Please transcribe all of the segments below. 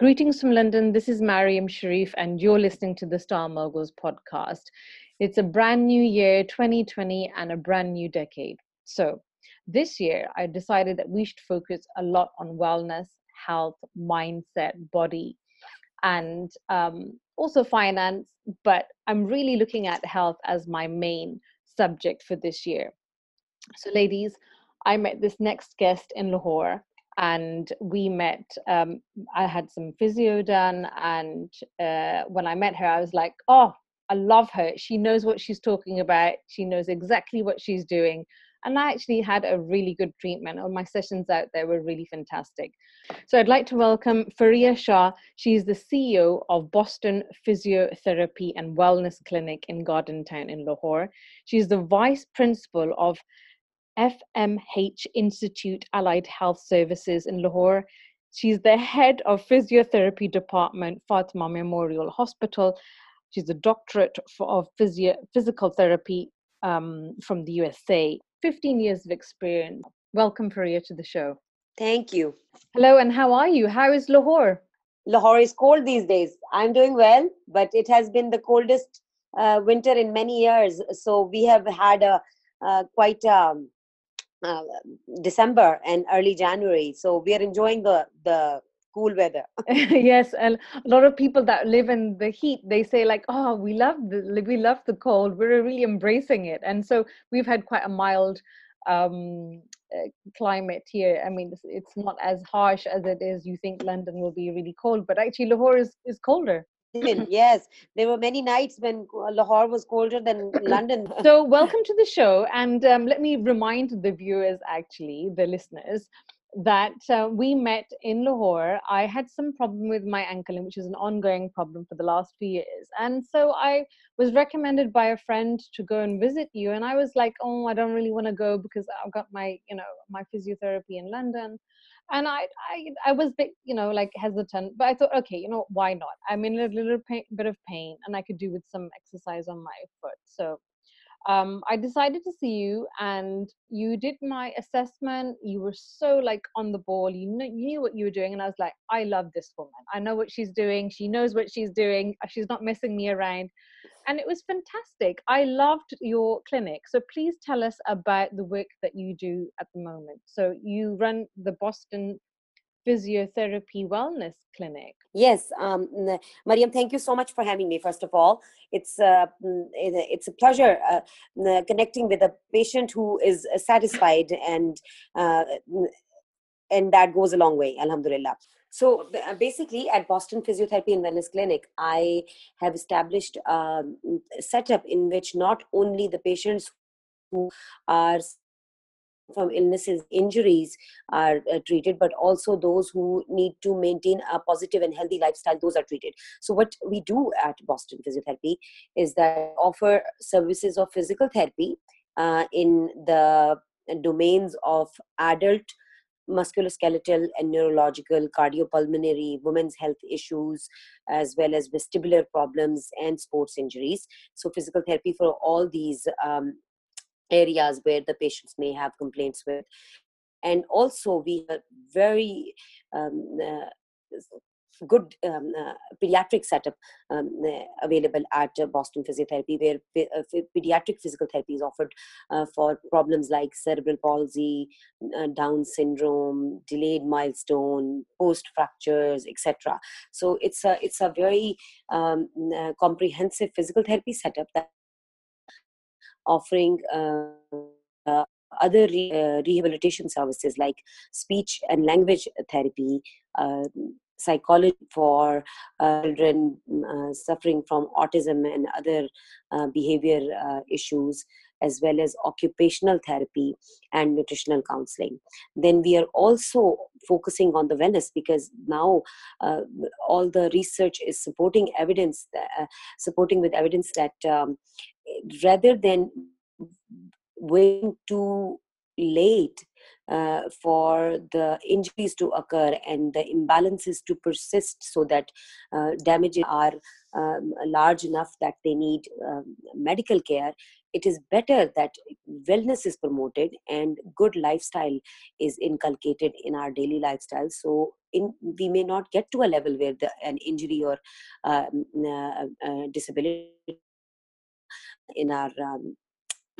Greetings from London. This is Mariam Sharif, and you're listening to the Star Moguls podcast. It's a brand new year, 2020, and a brand new decade. So, this year, I decided that we should focus a lot on wellness, health, mindset, body, and um, also finance. But I'm really looking at health as my main subject for this year. So, ladies, I met this next guest in Lahore and we met um, i had some physio done and uh, when i met her i was like oh i love her. She knows what she's talking about. She knows exactly what she's doing. And i actually had a really good treatment. All my sessions out there were really fantastic. So i'd like to welcome fariha shah. She's the ceo of boston physiotherapy and wellness clinic in garden town in lahore. She's the vice principal of FMH Institute Allied Health Sciences in Lahore. She's the head of physiotherapy department, Fatima Memorial Hospital. She's a doctorate for, of physio, physical therapy um, from the USA. 15 years of experience. Welcome, Fariha, to the show. Thank you. Hello, and how are you? How is Lahore? Lahore is cold these days. I'm doing well, but it has been the coldest uh, winter in many years. So we have had a uh, quite um, uh, December and early January. So we are enjoying the the cool weather. yes, and a lot of people that live in the heat, they say like, "Oh, we love the we love the cold. We're really embracing it." And so we've had quite a mild um, uh, climate here. I mean, it's, it's not as harsh as it is. You think London will be really cold, but actually Lahore is is colder yes, there were many nights when Lahore was colder than London. so, welcome to the show. And um, let me remind the viewers, actually, the listeners, that uh, we met in Lahore. I had some problem with my ankle, which is an ongoing problem for the last few years. And so I was recommended by a friend to go and visit you. And I was like, oh, I don't really want to go because I've got my, you know, my physiotherapy in London and I, I i was bit you know like hesitant but i thought okay you know why not? I'm in a little pain, bit of pain and i could do with some exercise on my foot. So um, I decided to see you, and you did my assessment. You were so like on the ball. You knew, you knew what you were doing, and I was like, I love this woman. I know what she's doing. She knows what she's doing. She's not messing me around and it was fantastic. I loved your clinic. So please tell us about the work that you do at the moment. So you run the Boston Physiotherapy Wellness Clinic. Yes, um, Mariam, thank you so much for having me. First of all, it's uh, it's a pleasure uh, connecting with a patient who is satisfied and uh, and that goes a long way. Alhamdulillah. So uh, basically, at Boston Physiotherapy and Wellness Clinic, I have established um, a setup in which not only the patients who are from illnesses, injuries are uh, treated, but also those who need to maintain a positive and healthy lifestyle, those are treated. So, what we do at Boston Physiotherapy is that offer services of physical therapy uh, in the domains of adult musculoskeletal and neurological, cardiopulmonary, women's health issues, as well as vestibular problems and sports injuries. So, physical therapy for all these um, areas where the patients may have complaints with. And also, we have very um, uh, good um, uh, pediatric setup um, uh, available at uh, Boston Physiotherapy, where uh, pediatric physical therapy is offered uh, for problems like cerebral palsy, Down syndrome, delayed milestone, post fractures, etc. So it's a it's a very um, comprehensive physical therapy setup that offering other re- uh, rehabilitation services like speech and language therapy, uh, psychology for uh, children uh, suffering from autism and other uh, behavior uh, issues as well as occupational therapy and nutritional counseling. Then we are also focusing on the wellness because now uh, all the research is supporting evidence uh, supporting with evidence that um, rather than waiting too late uh, for the injuries to occur and the imbalances to persist so that uh, damages are um, large enough that they need um, medical care it is better that wellness is promoted and good lifestyle is inculcated in our daily lifestyle. So in, we may not get to a level where the, an injury or um, uh, uh, disability in our um,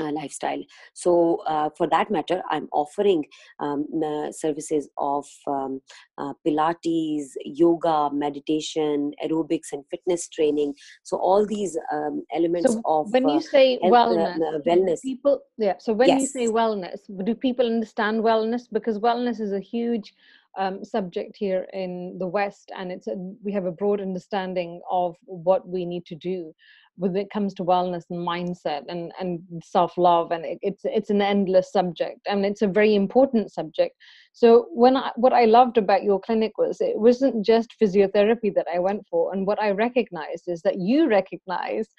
uh, lifestyle. So, uh, for that matter, I'm offering um, uh, services of um, uh, Pilates, yoga, meditation, aerobics, and fitness training. So, all these um, elements so of when you uh, say health, wellness, wellness. people yeah. So when you say wellness, do people understand wellness? Because wellness is a huge um, subject here in the West, and it's a, we have a broad understanding of what we need to do when it comes to wellness and mindset and and self love, and it, it's it's an endless subject, and it's a very important subject. So when I, what I loved about your clinic was it wasn't just physiotherapy that I went for, and what I recognized is that you recognized,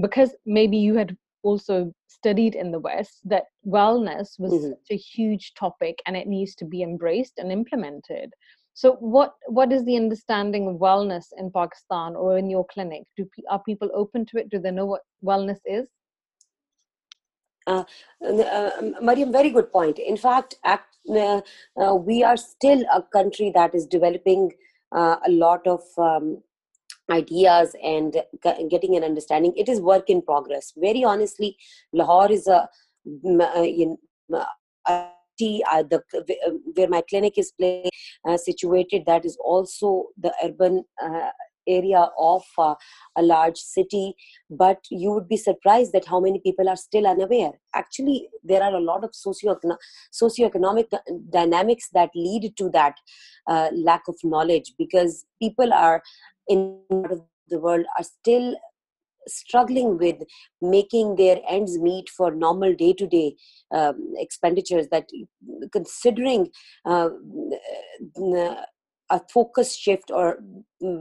because maybe you had also studied in the West that wellness was Mhm. such a huge topic and it needs to be embraced and implemented. So, what what is the understanding of wellness in Pakistan or in your clinic? Do are people open to it? Do they know what wellness is? Uh, uh, Mariam, very good point. In fact, act, uh, uh, we are still a country that is developing uh, a lot of um, ideas and getting an understanding. It is work in progress. Very honestly, Lahore is a uh, in, uh, city, uh, the, uh, where my clinic is pla- uh, situated. That is also the urban uh, area of uh, a large city but you would be surprised that how many people are still unaware. Actually there are a lot of socio socioeconomic dynamics that lead to that uh, lack of knowledge because people are in the world are still struggling with making their ends meet for normal day to day expenditures that considering uh, a focus shift or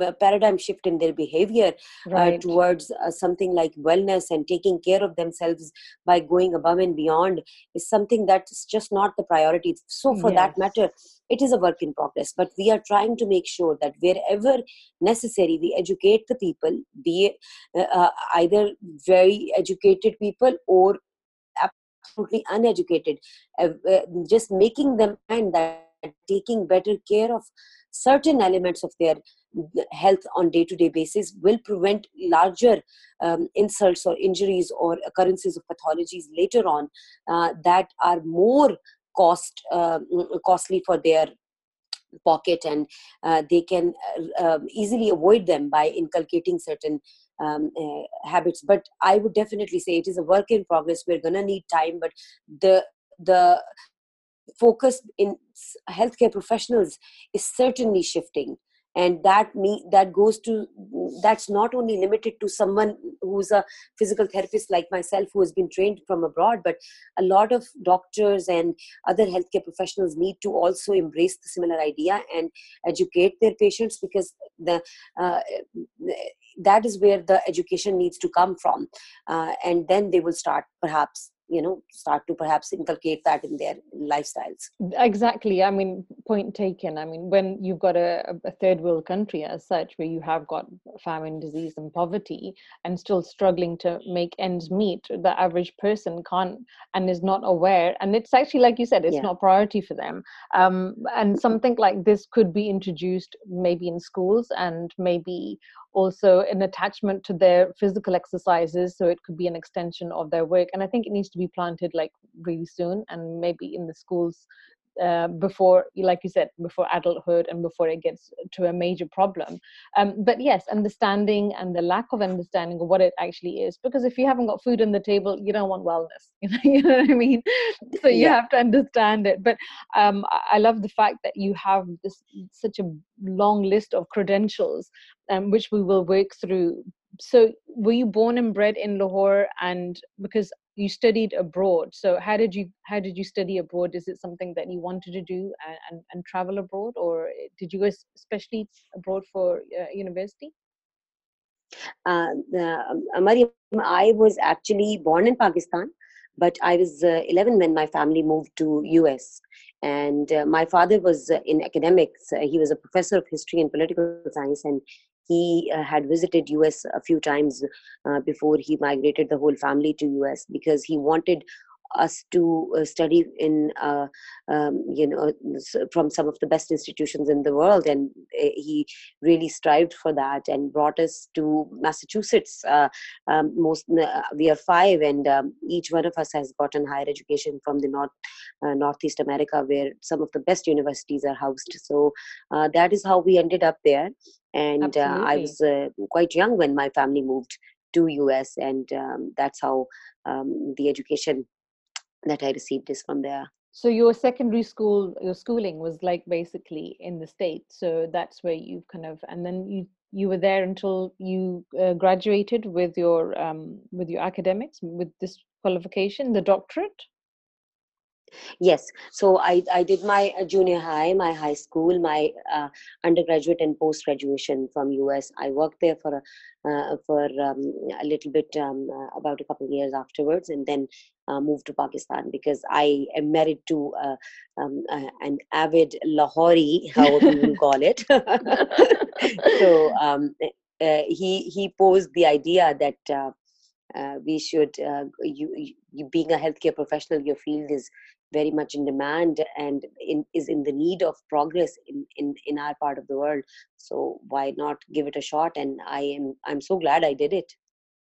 a paradigm shift in their behavior Right. uh, towards uh, something like wellness and taking care of themselves by going above and beyond is something that's just not the priority so for that matter it is a work in progress but we are trying to make sure that wherever necessary we educate the people be it uh, uh, either very educated people or absolutely uneducated uh, uh, just making them find that taking better care of certain elements of their health on day-to-day basis will prevent larger um, insults or injuries or occurrences of pathologies later on uh, that are more cost uh, costly for their pocket and uh, they can uh, um, easily avoid them by inculcating certain um, uh, habits. But i would definitely say it is a work in progress. We're going to need time but the the focus in healthcare professionals is certainly shifting. And that me that goes to that's not only limited to someone who's a physical therapist like myself who has been trained from abroad but a lot of doctors and other healthcare professionals need to also embrace the similar idea and educate their patients because the uh, that is where the education needs to come from. Uh, and then they will start perhaps you know start to perhaps inculcate that in their lifestyles. Exactly i mean point taken. I mean when you've got a, a third world country as such where you have got famine disease and poverty and still struggling to make ends meet the average person can't and is not aware and it's actually like you said it's Yeah. not priority for them. Um, and something like this could be introduced maybe in schools and maybe also an attachment to their physical exercises so it could be an extension of their work and i think it needs to be planted like really soon and maybe in the schools uh, before like you said before adulthood and before it gets to a major problem. Um, but yes understanding and the lack of understanding of what it actually is because if you haven't got food on the table you don't want wellness you know, you know what i mean? So you Yeah. have to understand it. But um, I- i love the fact that you have this such a long list of credentials um, which we will work through. So were you born and bred in lahore? And because you studied abroad so how did you how did you study abroad is it something that you wanted to do and, and, and travel abroad or did you go especially abroad for uh, university uh, the, um, Mariam, I was actually born in Pakistan, but I was uh, 11 when my family moved to US. And uh, my father was uh, in academics. Uh, he was a professor of history and political science, and he uh, had visited us a few times uh, before he migrated the whole family to us because he wanted us to uh, study in uh, um, you know from some of the best institutions in the world and uh, he really strived for that and brought us to massachusetts uh, um, most uh, we are five and um, each one of us has gotten higher education from the north uh, northeast america where some of the best universities are housed. So that is how we ended up there. And i was quite young when my family moved to us and um, that's how um, the education that I received is from there. So your secondary school, your schooling was like basically in the state. So that's where you kind of, and then you you were there until you uh, graduated with your um, with your academics with this qualification, the doctorate. Yes, so I, I did my uh, junior high, my high school, my uh, undergraduate and post graduation from US. I worked there for a, uh, for um, a little bit, um, uh, about a couple of years afterwards, and then uh, moved to Pakistan because I am married to uh, um, an avid Lahori, however you call it. so um, he he posed the idea that. Uh, we should uh, you, you being a healthcare professional your field is very much in demand and in, is in the need of progress in, in, in our part of the world. So why not give it a shot? And I am I'm so glad I did it.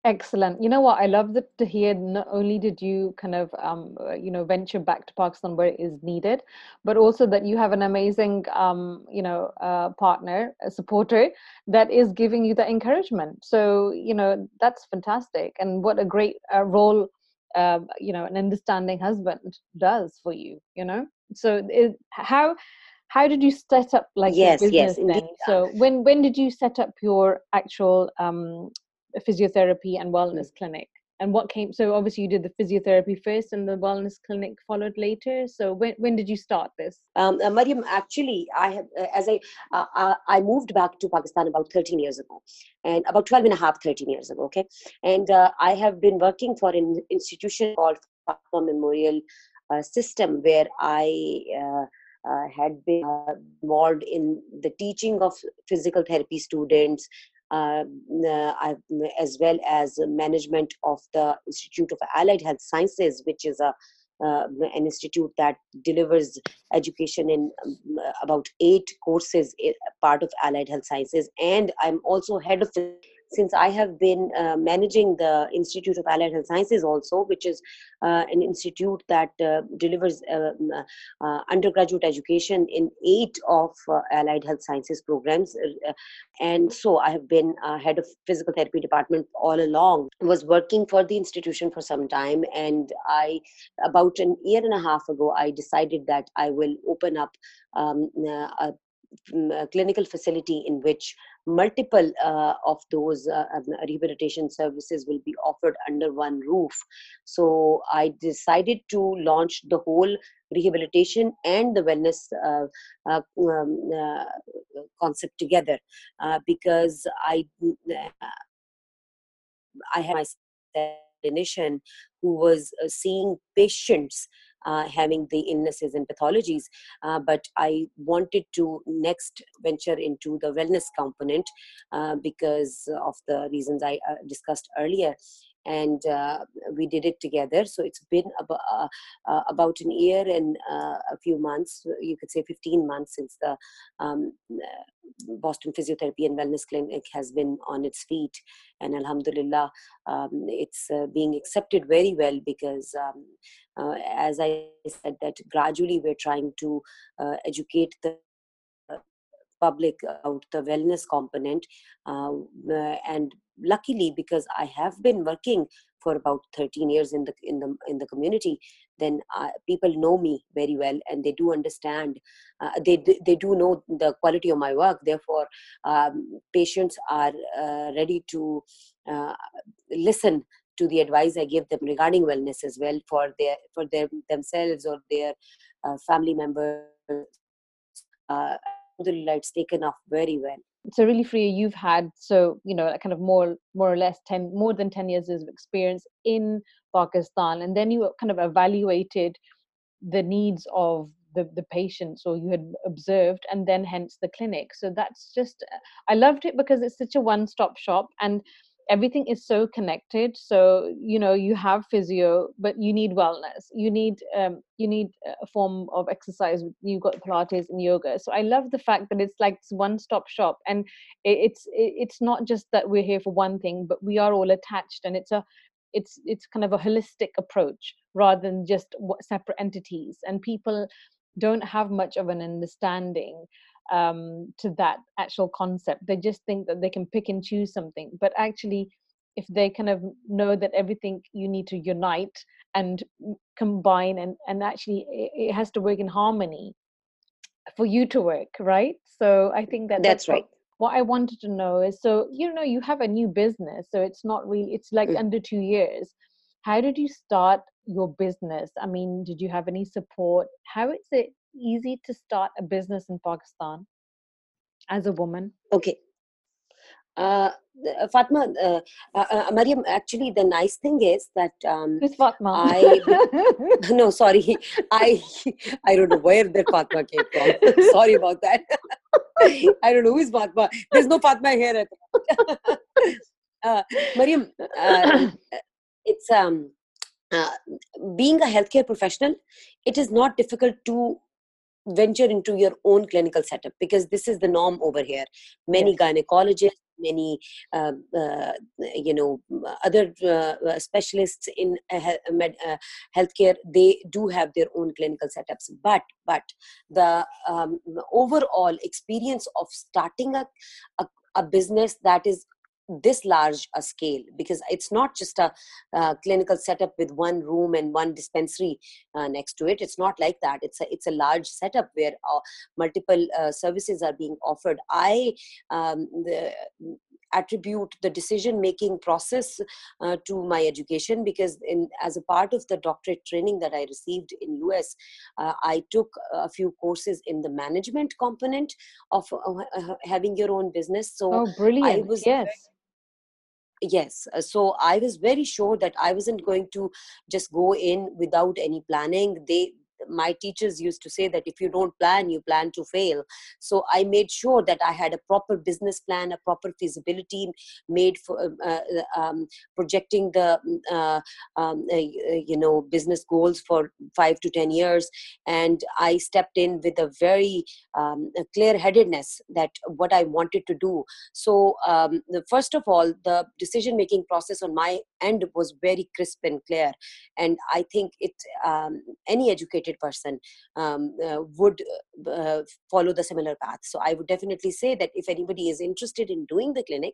Excellent. You know what? I love that to hear. Not only did you kind of, um, uh, you know, venture back to Pakistan where it is needed, but also that you have an amazing, um, you know, uh, partner, a supporter that is giving you the encouragement. So, you know, that's fantastic. And what a great uh, role uh, you know an understanding husband does for you you know so it, how how did you set up like yes business yes then? so when when did you set up your actual um, physiotherapy and wellness mm. clinic. And what came so obviously you did the physiotherapy first and the wellness clinic followed later. So when, when did you start this? Um, uh, mariam actually i have uh, as i uh, uh i moved back to pakistan about 13 years ago. And about 12 and a half 13 years ago okay? And uh, i have been working for an institution called Fatima memorial uh, system where i uh, had been uh, involved in the teaching of physical therapy students, as well as management of the Institute of Allied Health Sciences, which is a uh, an institute that delivers education in um, about eight courses eh, part of allied health sciences. And i'm also head of the since I have been uh, managing the Institute of Allied Health Sciences also, which is uh, an institute that uh, delivers um, undergraduate education in eight of uh, allied health sciences programs. And so I have been head of physical therapy department all along. Was working for the institution for some time, and I about an year and a half ago I decided that I will open up um, a clinical facility in which multiple uh, of those uh, um, rehabilitation services will be offered under one roof. So I decided to launch the whole rehabilitation and the wellness uh, uh um, uh, concept together uh, because I I had my clinician who was seeing patients uh, having the illnesses and pathologies. Uh, but I wanted to next venture into the wellness component uh, because of the reasons I uh, discussed earlier and uh, we did it together. So it's been about, uh, uh, about an year and uh, a few months, you could say 15 months since the um, Boston Physiotherapy and Wellness Clinic has been on its feet. And Alhamdulillah, um, it's uh, being accepted very well because, um, uh, as I said, that gradually we're trying to educate the public about the wellness component and luckily because i have been working for about 13 years in the in the in the community then uh, people know me very well and they do understand uh, they they do know the quality of my work. Therefore um, patients are uh, ready to uh, listen to the advice i give them regarding wellness as well for their for their themselves or their uh, family members uh, it's taken off very well. So really you you've had so you know kind of more more or less 10 more than 10 years of experience in Pakistan, and then you kind of evaluated the needs of the, the patients or you had observed and then hence the clinic. So that's just i loved it because it's such a one-stop shop and everything is so connected so you know you have physio but you need wellness. You need um, you need a form of exercise you've got pilates and yoga. So i love the fact that it's like one stop shop and it's it's not just that we're here for one thing but we are all attached and it's a it's it's kind of a holistic approach rather than just separate entities. And people don't have much of an understanding um, to that actual concept. They just think that they can pick and choose something. But actually, if they kind of know that everything you need to unite and combine and, and actually it, has to work in harmony for you to work, right? So I think that that's, that's right. What, what I wanted to know is so, you know, you have a new business, so it's not really, it's like mm. under two years. How did you start your business? I mean, did you have any support? How is it easy to start a business in Pakistan as a woman? Okay. Uh, uh Fatma, uh, uh, uh, Mariam, actually, the nice thing is that um, who's Fatma? I no, sorry, I I don't know where that Fatma came from. sorry about that. I don't know who is Fatma. There's no Fatma here. uh, Mariam, uh, it's um, uh, being a healthcare professional. It is not difficult to venture into your own clinical setup because this is the norm over here many yes. gynecologists many uh, uh, you know other uh, uh specialists in uh, med, uh, healthcare they do have their own clinical setups but but the um, overall experience of starting a, a, a business that is this large a scale because it's not just a uh, clinical setup with one room and one dispensary uh, next to it. It's not like that. It's a it's a large setup where uh, multiple uh, services are being offered. I um, the, attribute the decision making process uh, to my education because in as a part of the doctorate training that i received in us uh, i took a few courses in the management component of having your own business. So oh, brilliant. i was yes yes uh, so i was very sure that i wasn't going to just go in without any planning. They my teachers used to say that if you don't plan you plan to fail. So i made sure that i had a proper business plan a proper feasibility made for um, uh, uh um, projecting the mm, uh, um, uh, uh, you know business goals for 5 to 10 years. And i stepped in with a very um, clear headedness that what i wanted to do. So um, the, first of all the decision making process on my end was very crisp and clear. And i think it um, any educated person um, uh, would uh, follow the similar path. So i would definitely say that if anybody is interested in doing the clinic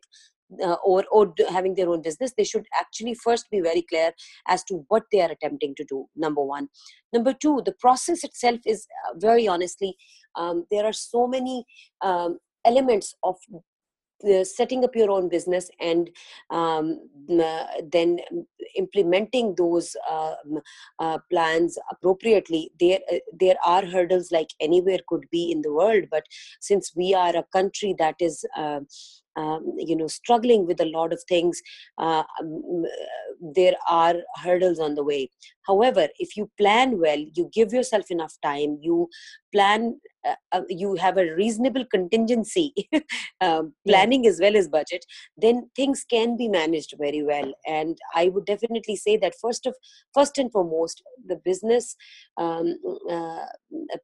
uh, or or having their own business they should actually first be very clear as to what they are attempting to do number one. Number two the process itself is uh, very honestly um, there are so many um, elements of uh, setting up your own business and um, uh, then implementing those uh, uh, plans appropriately. There uh, there are hurdles like anywhere could be in the world but since we are a country that is uh, um, you know struggling with a lot of things uh, um, there are hurdles on the way. However if you plan well you give yourself enough time you plan uh, uh, you have a reasonable contingency um, planning as well as budget then things can be managed very well. And i would definitely say that first of first and foremost the business um, uh,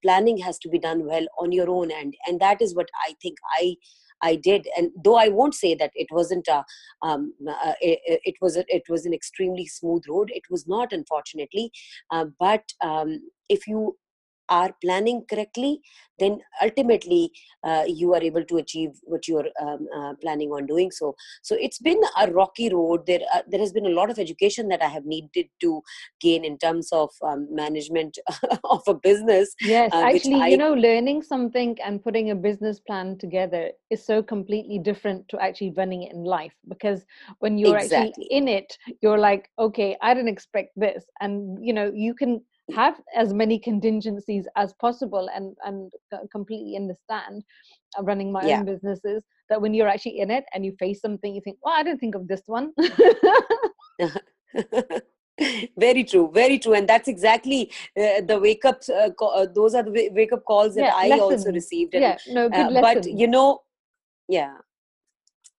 planning has to be done well on your own end. And that is what i think i I did. And though I won't say that it wasn't a, um, uh, it, it, was a, it was an extremely smooth road. It was not, unfortunately. Uh, but um, if you are planning correctly then ultimately uh, you are able to achieve what you're um, uh, planning on doing so. So it's been a rocky road. There uh, there has been a lot of education that i have needed to gain in terms of um, management of a business yes uh, actually I, you know learning something and putting a business plan together is so completely different to actually running it in life because when you're exactly. actually in it you're like okay i didn't expect this. And you know you can have as many contingencies as possible and and completely understand uh, running my yeah. own businesses that when you're actually in it and you face something you think well i didn't think of this one very true very true and that's exactly uh, the wake up uh, uh, those are the wake up calls that Yeah, i lessons. also received and, yeah, no, good uh, but you know yeah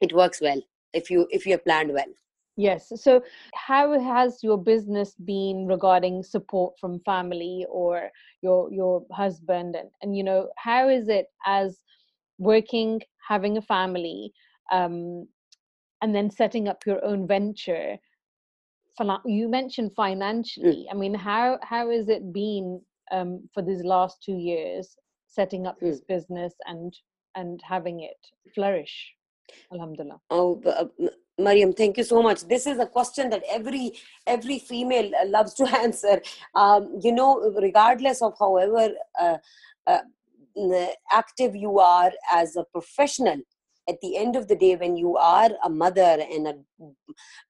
it works well if you if you have planned well Yes. So, how has your business been regarding support from family or your your husband, and and you know how is it as working, having a family, um, and then setting up your own venture? You mentioned financially. I mean, how how has it been um, for these last two years setting up this business and and having it flourish? Alhamdulillah. Oh, uh, Mariam, thank you so much. This is a question that every every female uh, loves to answer. Um, you know, regardless of however uh, uh, active you are as a professional, at the end of the day, when you are a mother and a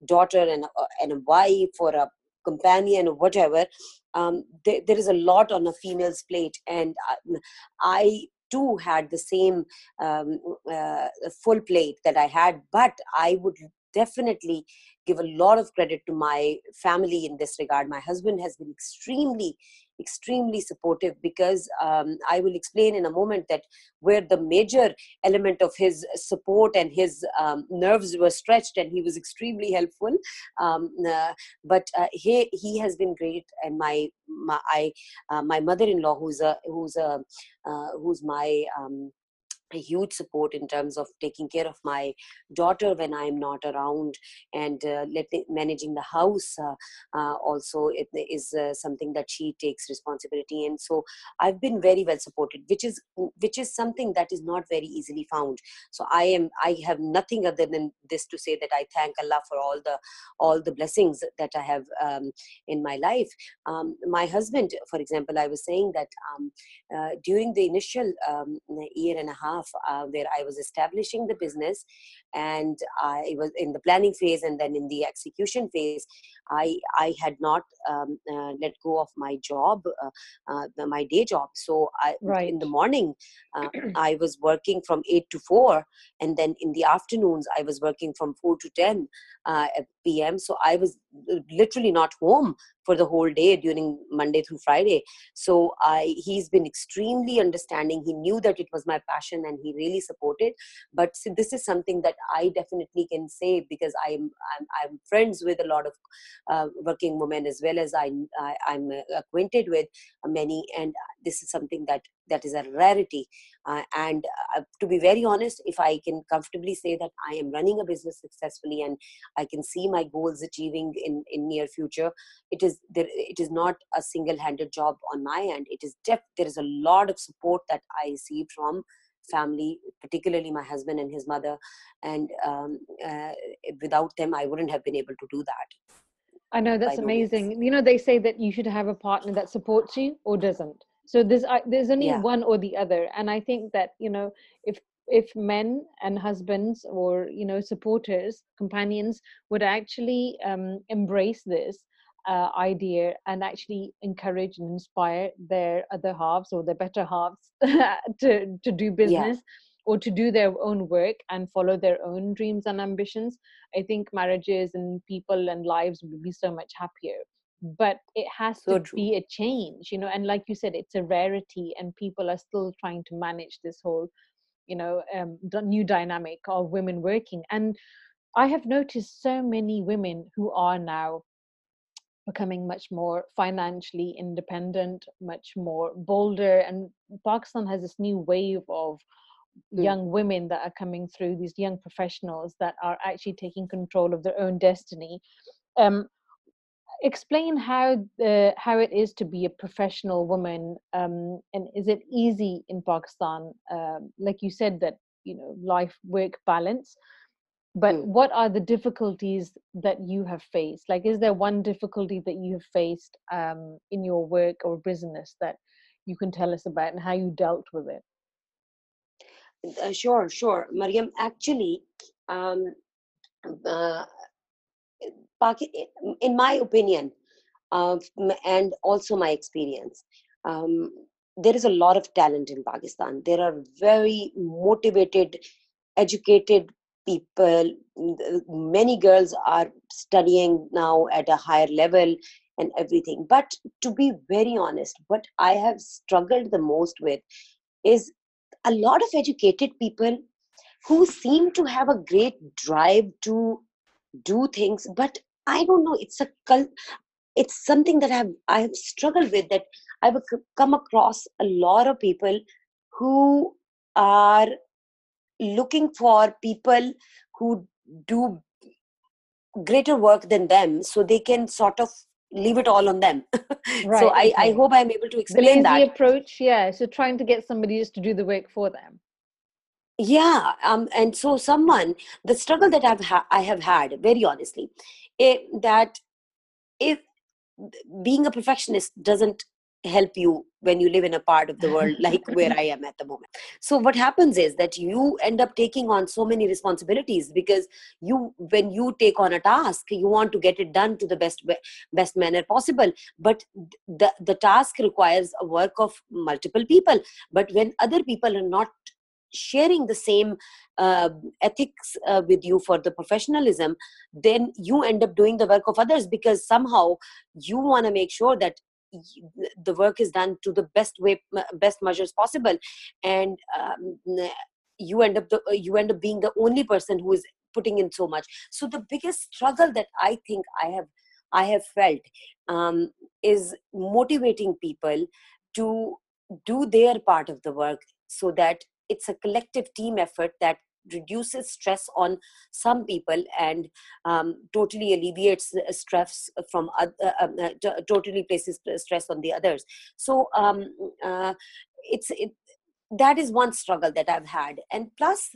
daughter and a, and a wife or a companion or whatever, um, there, is a lot on a female's plate, and I, I too had the same um, uh, full plate that I had, but I would definitely give a lot of credit to my family in this regard. My husband has been extremely, extremely supportive because um, I will explain in a moment that where the major element of his support and his um, nerves were stretched, and he was extremely helpful. Um, uh, but uh, he he has been great, and my my I, uh, my mother-in-law, who's a who's a uh, who's my um, a huge support in terms of taking care of my daughter when I'm not around and uh, managing the house. Uh, uh, also, it is uh, something that she takes responsibility, and so I've been very well supported, which is which is something that is not very easily found. So I am I have nothing other than this to say that I thank Allah for all the all the blessings that I have um, in my life. Um, my husband, for example, I was saying that um, uh, during the initial um, year and a half uh, where I was establishing the business and I was in the planning phase and then in the execution phase, I I had not um, uh, let go of my job, uh, uh, my day job. So I Right. in the morning uh, I was working from eight to four, and then in the afternoons I was working from four to ten uh, at p.m. So I was literally not home for the whole day during Monday through Friday. So i he's been extremely understanding. He knew that it was my passion and he really supported. But this is something that i definitely can say because i'm i'm, I'm friends with a lot of uh, working women as well as I, I i'm acquainted with many. And this is something that that is a rarity uh, and uh, to be very honest if i can comfortably say that i am running a business successfully and i can see my goals achieving in in near future it is there it is not a single handed job on my end it is def there is a lot of support that i see from family particularly my husband and his mother and um, uh, without them i wouldn't have been able to do that I know that's amazing. You know, they say that you should have a partner that supports you or doesn't. So there's I there's only Yeah. one or the other, and I think that you know if if men and husbands or you know supporters, companions would actually um, embrace this uh, idea and actually encourage and inspire their other halves or their better halves to to do business or to do their own work and follow their own dreams and ambitions I think marriages and people and lives would be so much happier. But it has So to true. be a change, you know, and like you said, it's a rarity, and people are still trying to manage this whole, you know, um, new dynamic of women working. And I have noticed so many women who are now becoming much more financially independent, much more bolder. And Pakistan has this new wave of Mm. young women that are coming through, these young professionals that are actually taking control of their own destiny. Um, explain how the, how it is to be a professional woman, um, and is it easy in Pakistan? Um, like you said, that you know, life work balance but Mm. what are the difficulties that you have faced like is there one difficulty that you have faced um, in your work or business that you can tell us about and how you dealt with it Uh, sure, sure, Mariam. Actually, um, uh, in my opinion, uh, and also my experience, um, there is a lot of talent in Pakistan. There are very motivated, educated, people many girls are studying now at a higher level and everything but to be very honest what i have struggled the most with is a lot of educated people who seem to have a great drive to do things but i don't know it's a cult it's something that i've i've struggled with that i've come across a lot of people who are looking for people who do greater work than them so they can sort of leave it all on them. Right, so I, I hope i'm able to explain the that. approach yeah so trying to get somebody just to do the work for them yeah um and so someone the struggle that i've ha- i have had very honestly it, that if being a perfectionist doesn't help you when you live in a part of the world like where I am at the moment. So what happens is that you end up taking on so many responsibilities because you when you take on a task you want to get it done to the best best manner possible but the the task requires a work of multiple people but when other people are not sharing the same uh, ethics uh, with you for the professionalism then you end up doing the work of others because somehow you want to make sure that the work is done to the best way best measures possible. And um, you end up the, you end up being the only person who is putting in so much. So the biggest struggle that i think i have i have felt um, is motivating people to do their part of the work so that it's a collective team effort that reduces stress on some people and um, totally alleviates stress from uh, uh, uh, totally places stress on the others. So um, uh, it's it, that is one struggle that i've had. And plus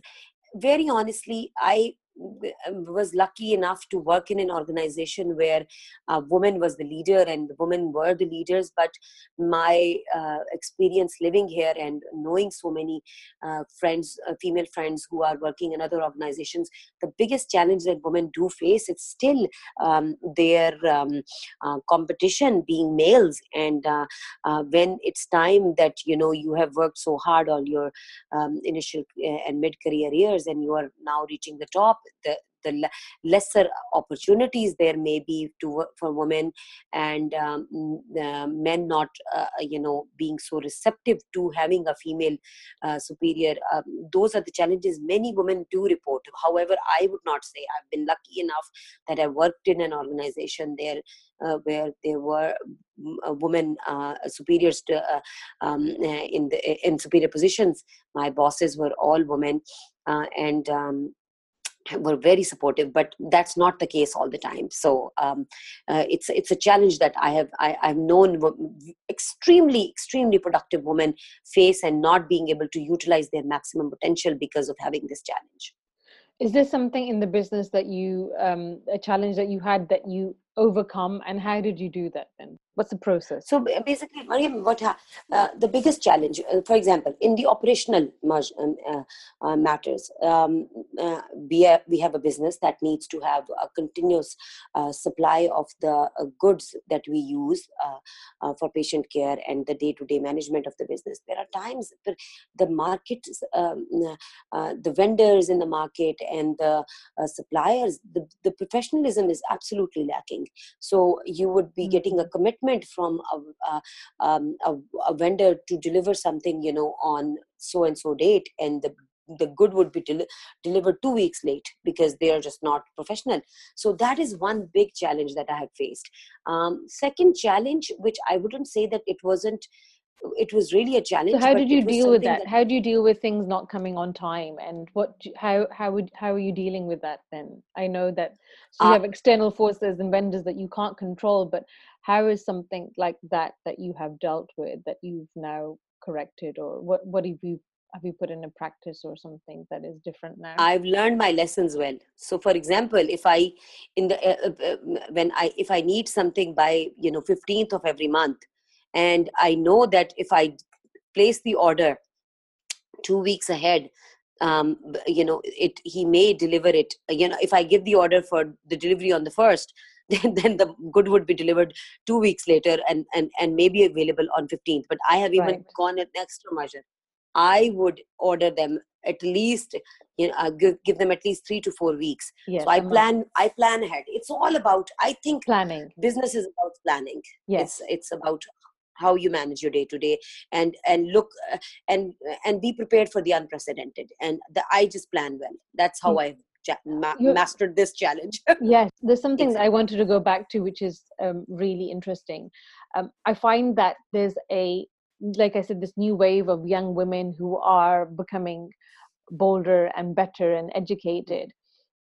very honestly i um, was lucky enough to work in an organization where a woman was the leader and the women were the leaders but my uh, experience living here and knowing so many uh, friends uh, female friends who are working in other organizations the biggest challenge that women do face is still um, their um, uh, competition being males. And uh, uh, when it's time that you know you have worked so hard on your um, initial and mid career years and you are now reaching the top the the lesser opportunities there may be to for women and um, uh, men not uh, you know being so receptive to having a female uh, superior um, those are the challenges many women do report. However i would not say i've been lucky enough that i worked in an organization there uh, where there were uh, women uh, superiors to, uh, um, in the in superior positions. My bosses were all women and um, were very supportive but that's not the case all the time. So um, uh, it's it's a challenge that i have I, i've known extremely extremely productive women face and not being able to utilize their maximum potential because of having this challenge. Is there something in the business that you um, a challenge that you had that you overcome and how did you do that then what's the process? So basically Mariam, what uh, the biggest challenge uh, for example in the operational um, uh, uh, matters um, uh, we, have, we have a business that needs to have a continuous uh, supply of the goods that we use for patient care and the day-to-day management of the business. There are times the market um, the vendors in the market and the suppliers the, the professionalism is absolutely lacking. So you would be getting a mm-hmm. From a, a, um, a, a vendor to deliver something you know on so and so date and the the good would be del- delivered two weeks late because they are just not professional. So that is one big challenge that i have faced. Um, second challenge which i wouldn't say that it wasn't it was really a challenge. So how did you deal with that? that? How do you deal with things not coming on time, and what? How how would how are you dealing with that then? I know that so you uh, have external forces and vendors that you can't control, but how is something like that that you have dealt with that you've now corrected, or what what have you have you put in a practice or something that is different now i've learned my lessons well so for example if i in the uh, uh, when i if i need something by you know 15th of every month and i know that if i place the order two weeks ahead um, you know it he may deliver it you know if i give the order for the delivery on the first then, then the good would be delivered two weeks later and and and maybe available on 15th but i have even right. gone an extra measure I would order them at least you know uh, give, give them at least three to four weeks. Yes, so i plan i plan ahead. It's all about i think planning. business is about planning. Yes. it's it's about how you manage your day to day and and look uh, and and be prepared for the unprecedented. And the, i just plan well. That's how Mm. i ja- ma- mastered this challenge. Yes there's something that i wanted to go back to which is um, really interesting. Um, i find that there's a like i said this new wave of young women who are becoming bolder and better and educated.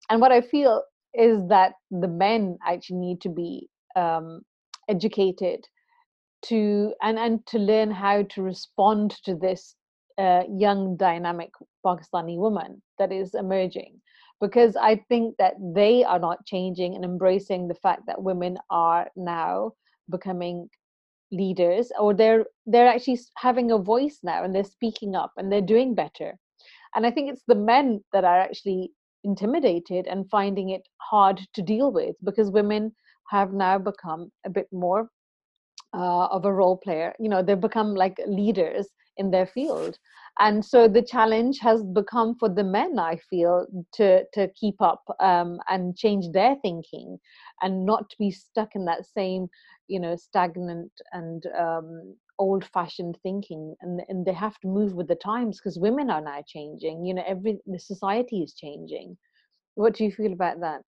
And what i feel is that the men actually need to be um, educated to and and to learn how to respond to this uh, young dynamic pakistani woman that is emerging. Because i think that they are not changing and embracing the fact that women are now becoming leaders or they're they're actually having a voice now and they're speaking up and they're doing better. And i think it's the men that are actually intimidated and finding it hard to deal with because women have now become a bit more uh, of a role player you know they've become like leaders in their field. And so the challenge has become for the men i feel to to keep up um, and change their thinking and not be stuck in that same you know stagnant and um, old fashioned thinking. And, and they have to move with the times because women are now changing you know every the society is changing. What do you feel about that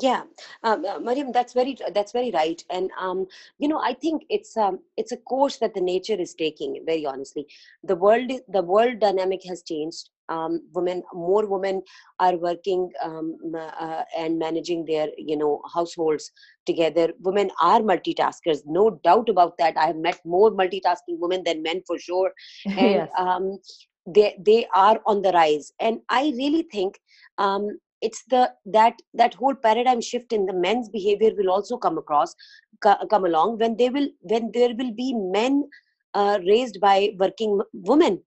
yeah. Um, uh, mariam that's very that's very right. And um, you know i think it's um, it's a course that the nature is taking very honestly. The world the world dynamic has changed. Um, women more women are working um, uh, and managing their you know households together. Women are multitaskers. No doubt about that. I have met more multitasking women than men for sure. And yes. um, they they are on the rise. And i really think um, it's the that that whole paradigm shift in the men's behavior will also come across co- come along when they will when there will be men uh, raised by working women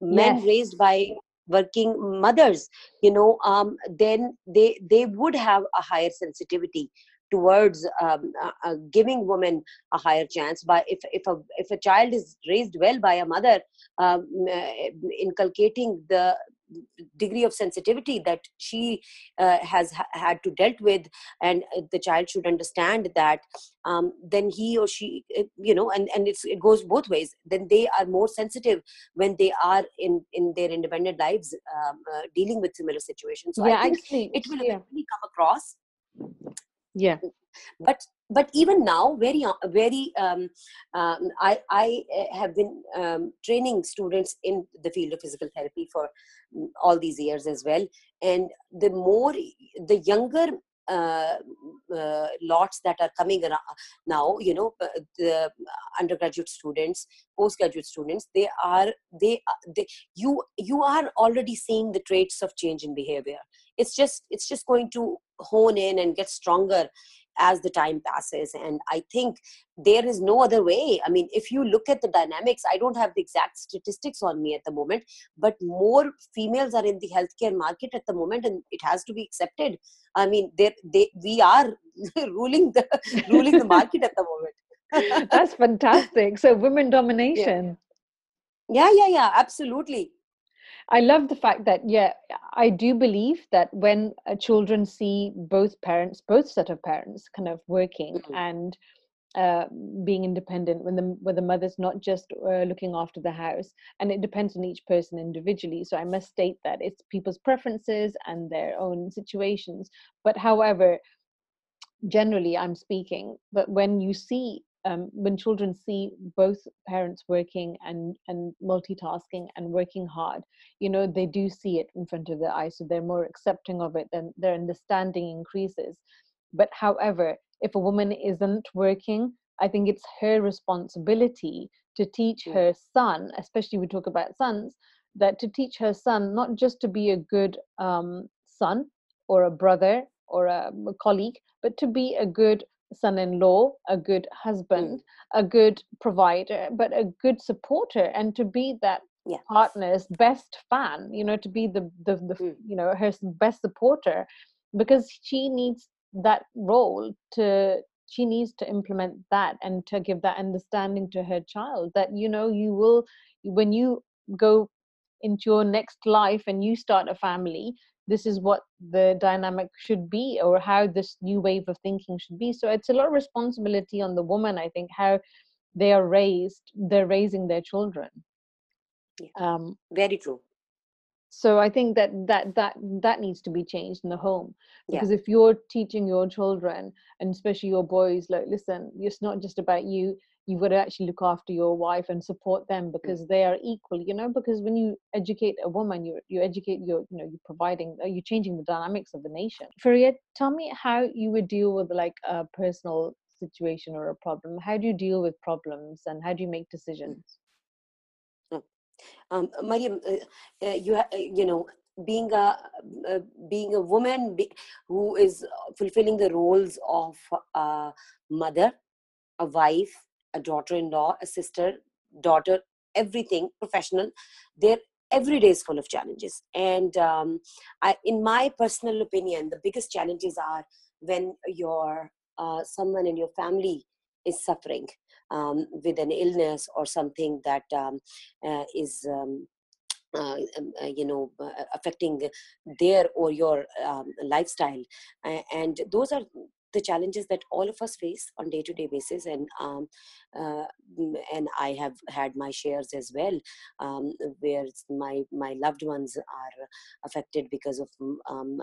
men Yes. raised by working mothers you know um, then they they would have a higher sensitivity towards um, uh, uh, giving women a higher chance by if if a if a child is raised well by a mother um, uh, inculcating the degree of sensitivity that she uh, has ha- had to dealt with and uh, the child should understand that um, then he or she uh, you know and and it's, it goes both ways. Then they are more sensitive when they are in in their independent lives um, uh, dealing with similar situations. So yeah i think actually it will yeah. eventually come across. Yeah. But but even now very uh, very um, um, i i uh, have been um, training students in the field of physical therapy for mm, all these years as well. And the more the younger uh, uh, lots that are coming around now you know uh, the undergraduate students postgraduate students they are they, they you you are already seeing the traits of change in behavior. It's just it's just going to hone in and get stronger as the time passes and i think there is no other way. I mean if you look at the dynamics i don't have the exact statistics on me at the moment but more females are in the healthcare market at the moment and it has to be accepted. I mean they they we are ruling the ruling the market at the moment. That's fantastic. So women domination. Yeah yeah yeah absolutely I love the fact that, yeah, I do believe that when uh, children see both parents, both set of parents kind of working Mhm. and uh, being independent, when the, when the mother's not just uh, looking after the house, and it depends on each person individually. So I must state that it's people's preferences and their own situations. But however, generally i'm speaking but when you see um, when children see both parents working and and multitasking and working hard you know they do see it in front of their eyes so they're more accepting of it and their understanding increases but however if a woman isn't working i think it's her responsibility to teach Yeah. her son especially we talk about sons that to teach her son not just to be a good um, son or a brother or a, a colleague but to be a good son-in-law a good husband a good provider but a good supporter and to be that Yeah. partner's best fan you know to be the the, the Mm. you know her best supporter because she needs that role to she needs to implement that and to give that understanding to her child that you know you will when you go into your next life and you start a family this is what the dynamic should be or how this new wave of thinking should be. So it's a lot of responsibility on the woman i think how they are raised they're raising their children. Um, very true. so i think that that that that needs to be changed in the home. Because yeah. if you're teaching your children and especially your boys like listen it's not just about you you've got to actually look after your wife and support them because they are equal you know because when you educate a woman you you educate your you know you're providing uh, you're changing the dynamics of the nation. Fariha, tell me how you would deal with like a personal situation or a problem. How do you deal with problems and how do you make mm. decisions? Um, Mariam, uh, uh, you uh, you know being a uh, being a woman be, who is fulfilling the roles of a mother, a wife, a daughter-in-law, a sister, daughter, everything professional. Their every day is full of challenges, and um, I, in my personal opinion, the biggest challenges are when your uh, someone in your family is suffering um, with an illness or something that um, uh, is um, uh, um, uh, you know uh, affecting their or your um, lifestyle and those are the challenges that all of us face on day to day basis and um, uh, and i have had my shares as well um, where my my loved ones are affected because of um,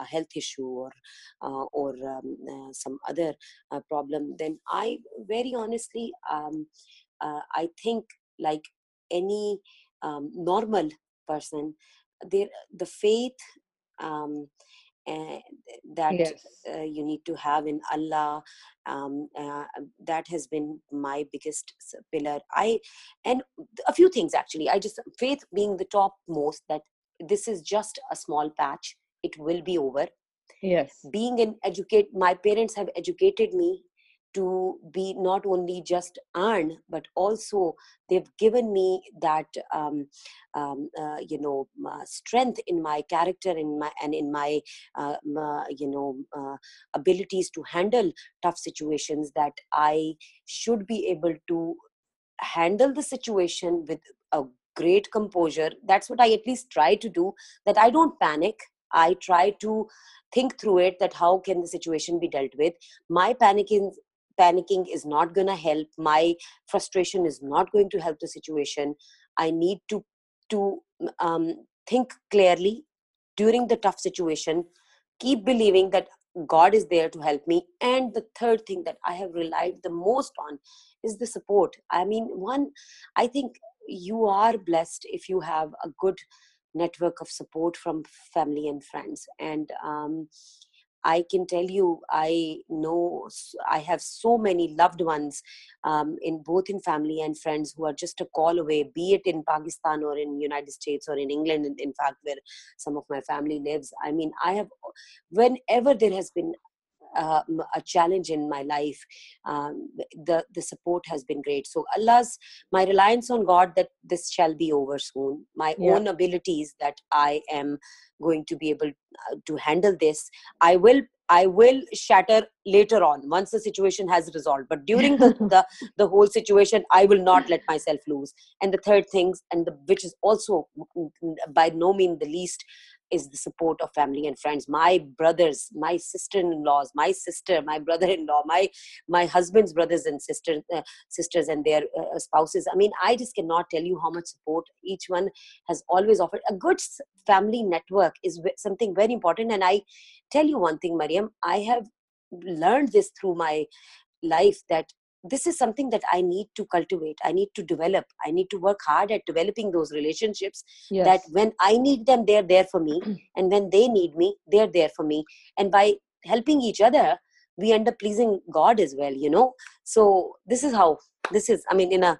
a health issue or uh, or um, uh, some other uh, problem then i very honestly um, uh, i think like any um, normal person there the faith um, uh, that yes. uh, you need to have in allah um, uh, that has been my biggest pillar. I and a few things actually. I just faith being the top most that this is just a small patch it will be over. Yes. Being an educate my parents have educated me to be not only just earn but also they've given me that um, um, uh, you know uh, strength in my character in my and in my uh, you know uh, abilities to handle tough situations that i should be able to handle the situation with a great composure. That's what i at least try to do that i don't panic. I try to think through it that how can the situation be dealt with? My panic is panicking is not going to help. My frustration is not going to help the situation. I need to to um, think clearly during the tough situation. Keep believing that god is there to help me. And the third thing that i have relied the most on is the support. I mean one i think you are blessed if you have a good network of support from family and friends. And um, I can tell you, I know I have so many loved ones um, in both in family and friends who are just a call away, be it in Pakistan or in United States or in England, in, in fact, where some of my family lives. I mean, I have, whenever there has been uh, a challenge in my life um, the the support has been great. So allah's my reliance on god that this shall be over soon. My yeah. own abilities that i am going to be able uh, to handle this i will i will shatter later on once the situation has resolved. But during the, the the whole situation i will not let myself lose. And the third things and the which is also by no means the least is the support of family and friends. My brothers my sister-in-laws my sister my brother-in-law my my husband's brothers and sisters uh, sisters and their uh, spouses. I mean i just cannot tell you how much support each one has always offered. A good family network is something very important. And i tell you one thing mariam i have learned this through my life that this is something that i need to cultivate i need to develop i need to work hard at developing those relationships yes. that when i need them they're there for me and when they need me they're there for me and by helping each other we end up pleasing god as well you know so this is how this is i mean in a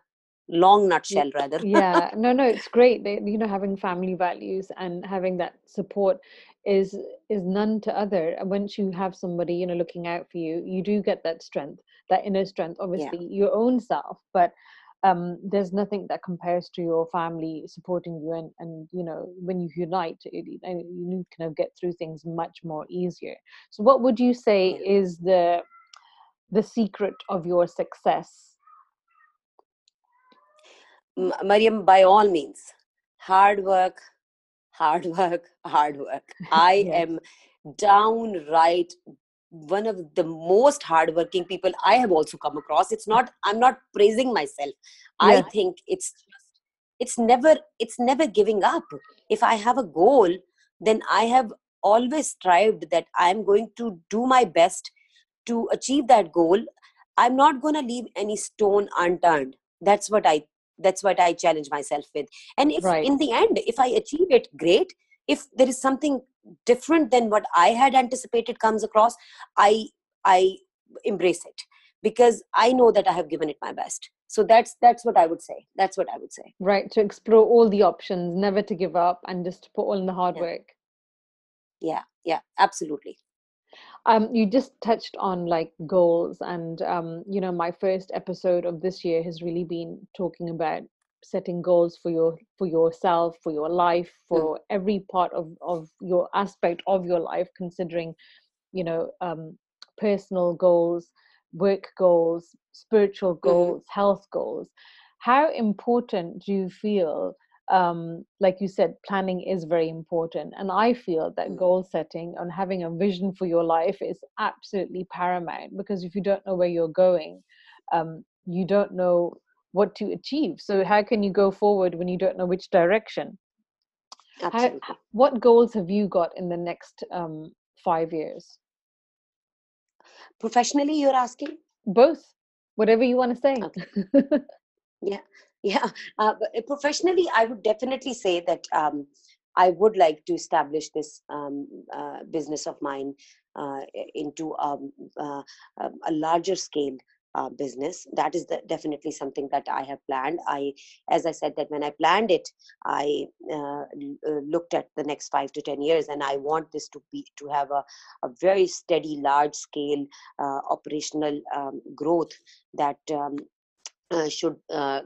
long nutshell rather. yeah no no it's great you know having family values and having that support is is none to other. Once you have somebody you know looking out for you you do get that strength that inner strength obviously yeah. your own self but um, there's nothing that compares to your family supporting you and, and you know when you unite it, you kind of get through things much more easier. So what would you say is the the secret of your success Mariam, by all means, hard work, hard work, hard work. I yes. am downright one of the most hardworking people I have also come across. It's not, I'm not praising myself. I think it's just, it's never, it's never giving up. If I have a goal, then I have always strived that I'm going to do my best to achieve that goal. I'm not going to leave any stone unturned. That's what I that's what i challenge myself with. And if right. in the end if i achieve it great. If there is something different than what i had anticipated comes across i i embrace it because i know that i have given it my best. So that's that's what i would say. That's what i would say. Right. To explore all the options never to give up and just to put all in the hard yeah. work. Yeah. Yeah. Absolutely um, you just touched on like goals and um, you know my first episode of this year has really been talking about setting goals for your for yourself for your life mm. for mm. every part of of your aspect of your life considering you know um, personal goals work goals spiritual mm-hmm. goals mm-hmm. health goals how important do you feel um, like you said, planning is very important. And I feel that mm. goal setting and having a vision for your life is absolutely paramount because if you don't know where you're going, um, you don't know what to achieve. So, how can you go forward when you don't know which direction? Absolutely. How, what goals have you got in the next um, five years? Professionally, you're asking? Both, whatever you want to say. Okay. yeah yeah uh, uh, professionally i would definitely say that um, i would like to establish this um, uh, business of mine uh, into um, uh, um, a larger scale uh, business. That is the, definitely something that i have planned. I as i said that when i planned it i looked at the next five to ten years and i want this to be to have a, a very steady large scale operational um, growth that uh, should uh,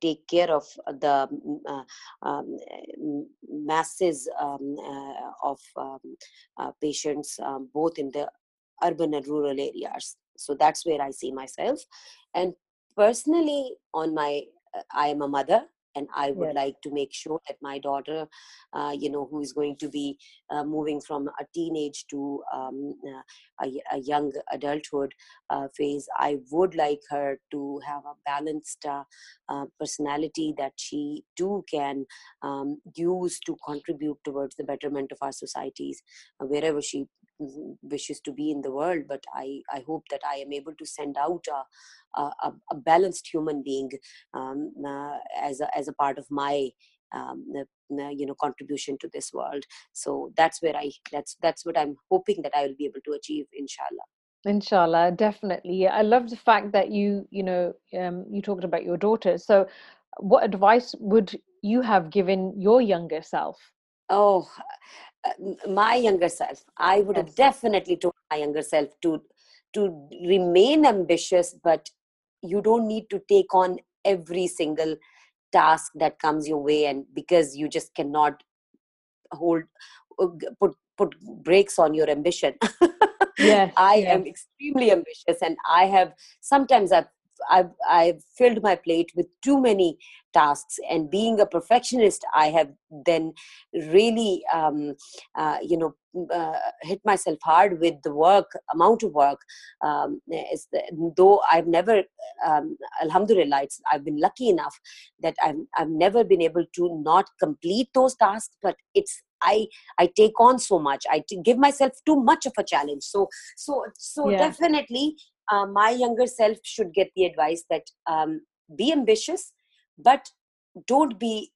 take care of the uh, um, masses um, uh, of um, uh, patients um, both in the urban and rural areas. So that's where i see myself. And personally on my i am a mother and i would yes. like to make sure that my daughter uh, you know who is going to be uh, moving from a teenage to um, uh, a, a, young adulthood uh, phase i would like her to have a balanced uh, uh, personality that she too can um, use to contribute towards the betterment of our societies wherever she wishes to be in the world but i i hope that i am able to send out a, a, a balanced human being um, uh, as a, as a part of my um, you know contribution to this world. So that's where i that's that's what i'm hoping that i will be able to achieve inshallah. Inshallah definitely. I love the fact that you you know um, you talked about your daughter. So what advice would you have given your younger self oh uh, my younger self i would yes. have definitely told my younger self to to remain ambitious but you don't need to take on every single task that comes your way and because you just cannot hold uh, put put brakes on your ambition yes, i yes. am extremely ambitious and i have sometimes i've I've, I've filled my plate with too many tasks and being a perfectionist i have then really um, uh, you know uh, hit myself hard with the work amount of work um, the, though i've never um, alhamdulillah i've been lucky enough that I've, I've never been able to not complete those tasks but it's i i take on so much I give myself too much of a challenge so so so yeah. definitely uh, my younger self should get the advice that um, be ambitious but don't be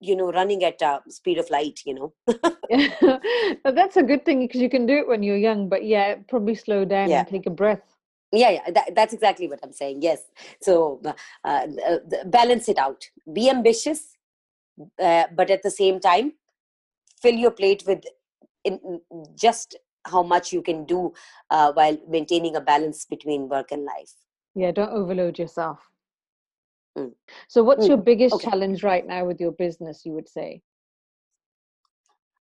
you know running at a speed of light you know. That's a good thing because you can do it when you're young but yeah probably slow down yeah. and take a breath. Yeah yeah that, that's exactly what i'm saying yes. So uh, uh, balance it out. Be ambitious uh, but at the same time fill your plate with in, just how much you can do uh, while maintaining a balance between work and life yeah don't overload yourself mm. so what's mm. your biggest okay. challenge right now with your business you would say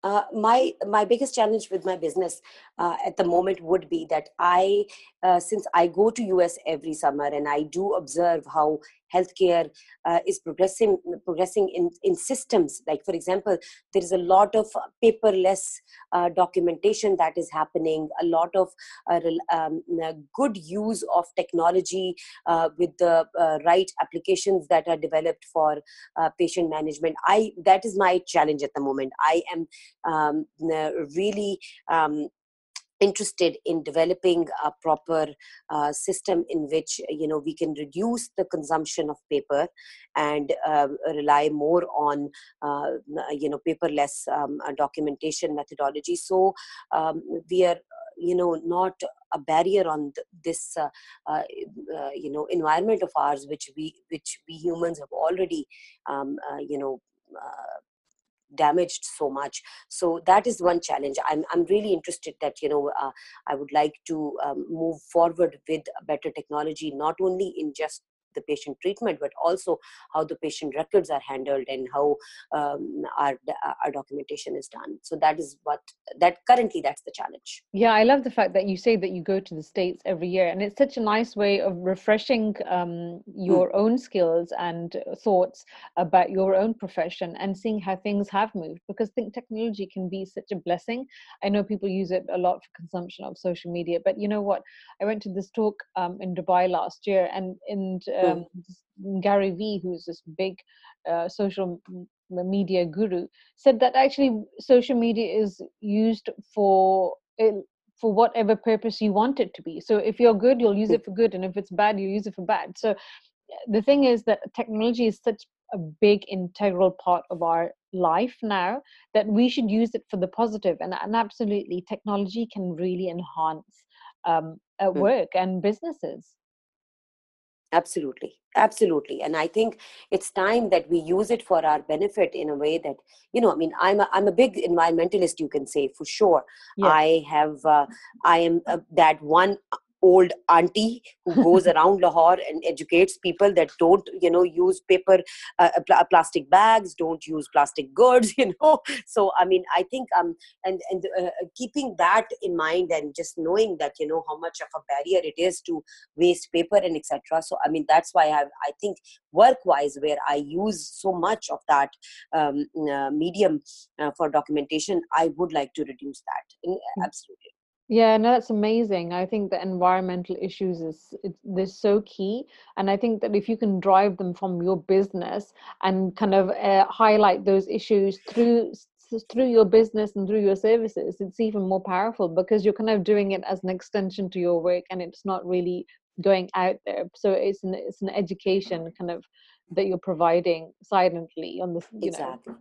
uh, my my biggest challenge with my business uh, at the moment would be that I, uh, since I go to US every summer and I do observe how healthcare uh, is progressing progressing in, in systems. Like for example there is a lot of paperless uh, documentation that is happening a lot of uh, um, good use of technology uh, with the uh, right applications that are developed for uh, patient management. I that is my challenge at the moment. I am um, really um, interested in developing a proper uh, system in which you know we can reduce the consumption of paper and uh, rely more on uh, you know paperless um, documentation methodology. So um, we are you know not a barrier on this uh, uh, uh, you know environment of ours which we which we humans have already um, you know damaged so much. So that is one challenge. I'm, I'm really interested that you know uh, i would like to um, move forward with better technology not only in just the patient treatment but also how the patient records are handled and how um, our our documentation is done. So that is what that currently that's the challenge. Yeah i love the fact that you say that you go to the states every year and it's such a nice way of refreshing um, your mm. own skills and thoughts about your own profession and seeing how things have moved because I think technology can be such a blessing. I know people use it a lot for consumption of social media but you know what? I went to this talk um, in dubai last year and in um, Gary Vee, who's this big uh, social media guru, said that actually social media is used for for whatever purpose you want it to be. So if you're good, you'll use it for good, and if it's bad, you use it for bad. So the thing is that technology is such a big integral part of our life now that we should use it for the positive and, and absolutely technology can really enhance um, uh, work and businesses absolutely. Absolutely. And i think it's time that we use it for our benefit in a way that you know i mean i'm a, I'm a big environmentalist you can say for sure. I have uh, i am uh, that one old auntie who goes around Lahore and educates people that don't, you know, use paper, uh, uh pl- plastic bags, don't use plastic goods, you know. So, I mean, I think, um, and and uh, uh, keeping that in mind and just knowing that, you know, how much of a barrier it is to waste paper and etc. So, I mean, that's why I, I think work-wise, where I use so much of that um, uh, medium uh, for documentation, I would like to reduce that. Mm-hmm. Absolutely. Yeah, no, that's amazing. I think that environmental issues is they're so key, and I think that if you can drive them from your business and kind of uh, highlight those issues through through your business and through your services, it's even more powerful because you're kind of doing it as an extension to your work, and it's not really going out there. So it's an it's an education kind of that you're providing silently on the you exactly. know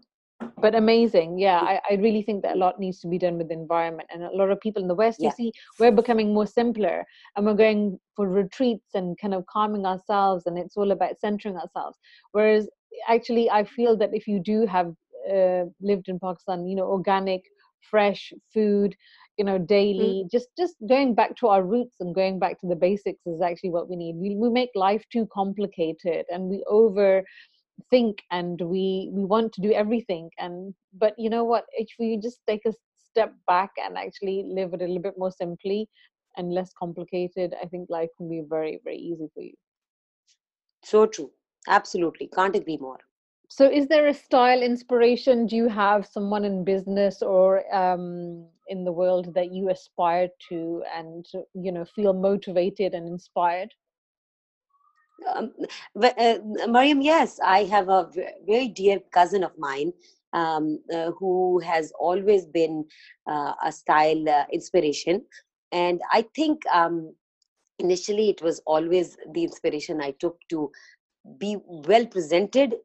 but amazing yeah I, I really think that a lot needs to be done with the environment and a lot of people in the west yeah. you see we're becoming more simpler and we're going for retreats and kind of calming ourselves and it's all about centering ourselves whereas actually i feel that if you do have uh, lived in pakistan you know organic fresh food you know daily mm. just just going back to our roots and going back to the basics is actually what we need we, we make life too complicated and we over think and we we want to do everything and but you know what if we just take a step back and actually live it a little bit more simply and less complicated i think life can be very very easy for you. So true. Absolutely. Can't agree more. So is there a style inspiration? Do you have someone in business or um, in the world that you aspire to and you know feel motivated and inspired um, uh, Mariam, yes, I have a very dear cousin of mine um, uh, who has always been uh, a style uh, inspiration. And I think um, initially it was always the inspiration I took to be well presented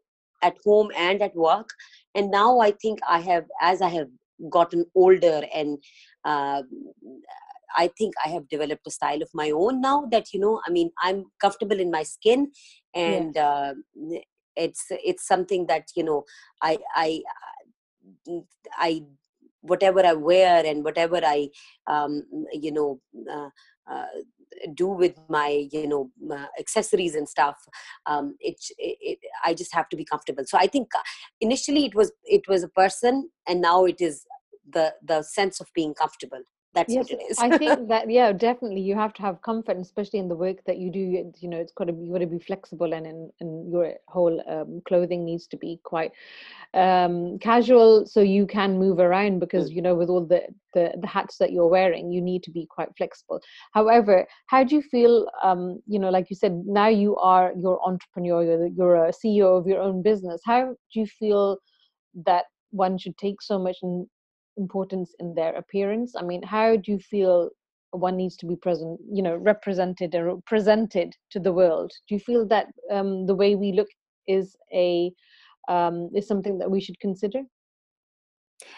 at home and at work. And now I think I have, as I have gotten older and uh, I think I have developed a style of my own now that you know I mean I'm comfortable in my skin and uh, it's it's something that you know I I I whatever I wear and whatever I um, you know uh, uh, do with my you know uh, accessories and stuff um, it, it, i just have to be comfortable. So i think uh, initially it was it was a person and now it is the the sense of being comfortable that's yes, what it is i think that yeah definitely you have to have comfort especially in the work that you do you know it's got to be you got to be flexible and in, in your whole um, clothing needs to be quite um, casual so you can move around because Mm. you know with all the, the the hats that you're wearing you need to be quite flexible however how do you feel um, you know like you said now you are your entrepreneur you're, you're a ceo of your own business how do you feel that one should take so much importance in their appearance? I mean how do you feel one needs to be present you know represented or presented to the world? Do you feel that um, the way we look is a um, is something that we should consider?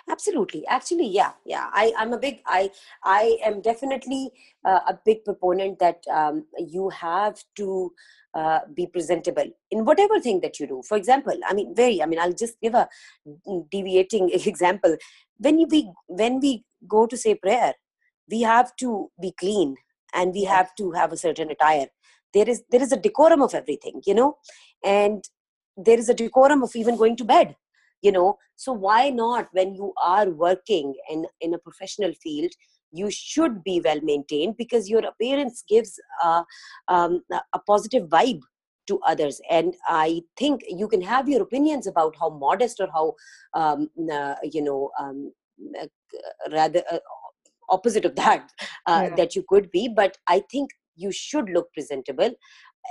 Absolutely. Actually yeah yeah. I i'm a big i i am definitely uh, a big proponent that um, you have to uh, be presentable in whatever thing that you do. For example i mean very i mean i'll just give a deviating example when you be when we go to say prayer we have to be clean and we have to have a certain attire. There is there is a decorum of everything you know and there is a decorum of even going to bed you know. So why not when you are working in in a professional field you should be well maintained because your appearance gives a, um, a a positive vibe to others. And i think you can have your opinions about how modest or how um, uh, you know um, uh, rather uh, opposite of that uh, Yeah. that you could be. But i think you should look presentable.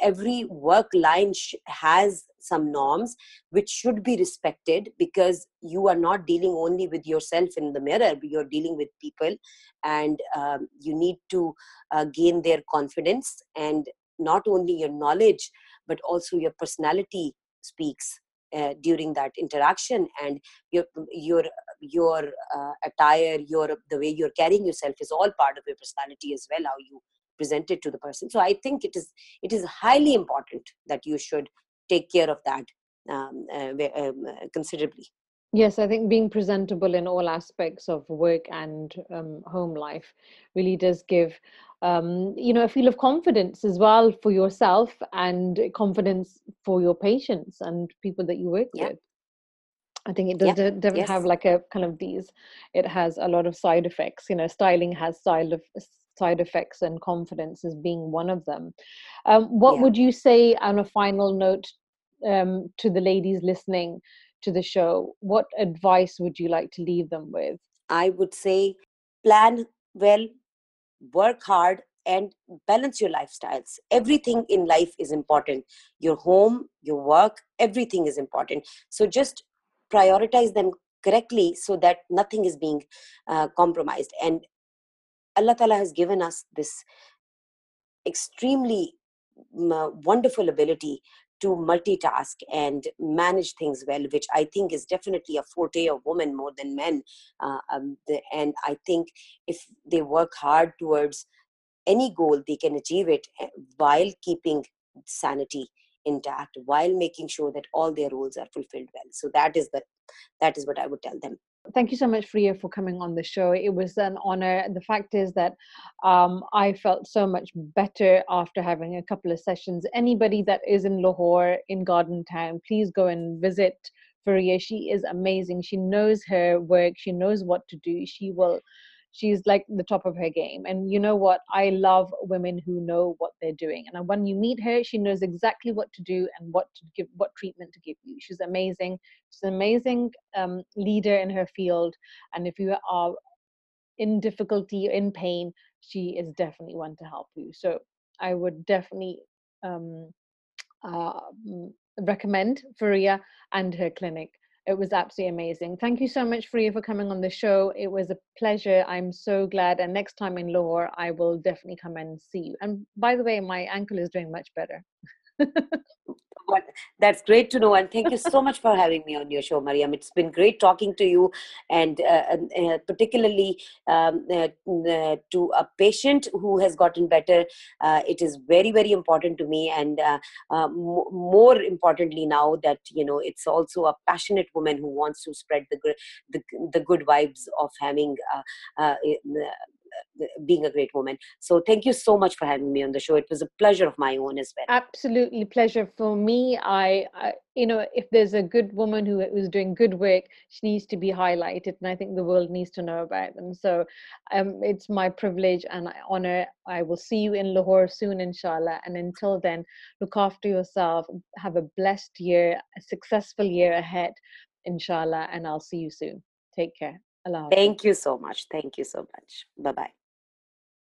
Every work line sh- has some norms which should be respected because you are not dealing only with yourself in the mirror. But you're dealing with people and um, you need to uh, gain their confidence and not only your knowledge but also your personality speaks uh, during that interaction and your your your uh, attire your the way you're carrying yourself is all part of your personality as well how you present it to the person. So i think it is it is highly important that you should take care of that um, uh, um, uh, considerably Yes, I think being presentable in all aspects of work and um, home life really does give, um, you know, a feel of confidence as well for yourself and confidence for your patients and people that you work Yeah. with. I think it does Yeah. de- doesn't have like a kind of these. It has a lot of side effects. You know, styling has side of side effects, and confidence is being one of them. Um, what Yeah. would you say on a final note um, to the ladies listening to the show? What advice would you like to leave them with? i would say plan well work hard and balance your lifestyles everything in life is important your home your work everything is important so just prioritize them correctly so that nothing is being uh, compromised and allah ta'ala has given us this extremely mm, wonderful ability to multitask and manage things well, which I think is definitely a forte of women more than men. Uh, um, the, and I think if they work hard towards any goal, they can achieve it eh, while keeping sanity intact, while making sure that all their roles are fulfilled well. So that is the that is what I would tell them. Thank you so much, Priya, for coming on the show. It was an honor. The fact is that um, I felt so much better after having a couple of sessions. Anybody that is in Lahore, in Garden Town, please go and visit Fariha. She is amazing. She knows her work. She knows what to do. She will. She's like the top of her game. And you know what? I love women who know what they're doing. And when you meet her, she knows exactly what to do and what to give, what treatment to give you. She's amazing. She's an amazing um, leader in her field. And if you are in difficulty, in pain, she is definitely one to help you. So I would definitely um, uh, mm, recommend Fariha and her clinic. It was absolutely amazing. Thank you so much, Fariha, for coming on the show. It was a pleasure. I'm so glad. And next time in Lahore, I will definitely come and see you. And by the way, my ankle is doing much better. What, that's great to know, and thank you so much for having me on your show, Mariam. It's been great talking to you, and uh, and, uh, particularly um, uh, uh, to a patient who has gotten better. Uh, it is very very important to me, and uh, m- more importantly now that you know it's also a passionate woman who wants to spread the good the, the good vibes of having being a great woman. So thank you so much for having me on the show. It was a pleasure of my own as well. Absolutely pleasure for me. I, I you know, if there's a good woman who is doing good work, she needs to be highlighted, and I think the world needs to know about them. So, um, it's my privilege and honor. I will see you in Lahore soon, inshallah. And until then, look after yourself. Have a blessed year, a successful year ahead, inshallah. And I'll see you soon. Take care. Allah. Thank you so much. Thank you so much. Bye bye.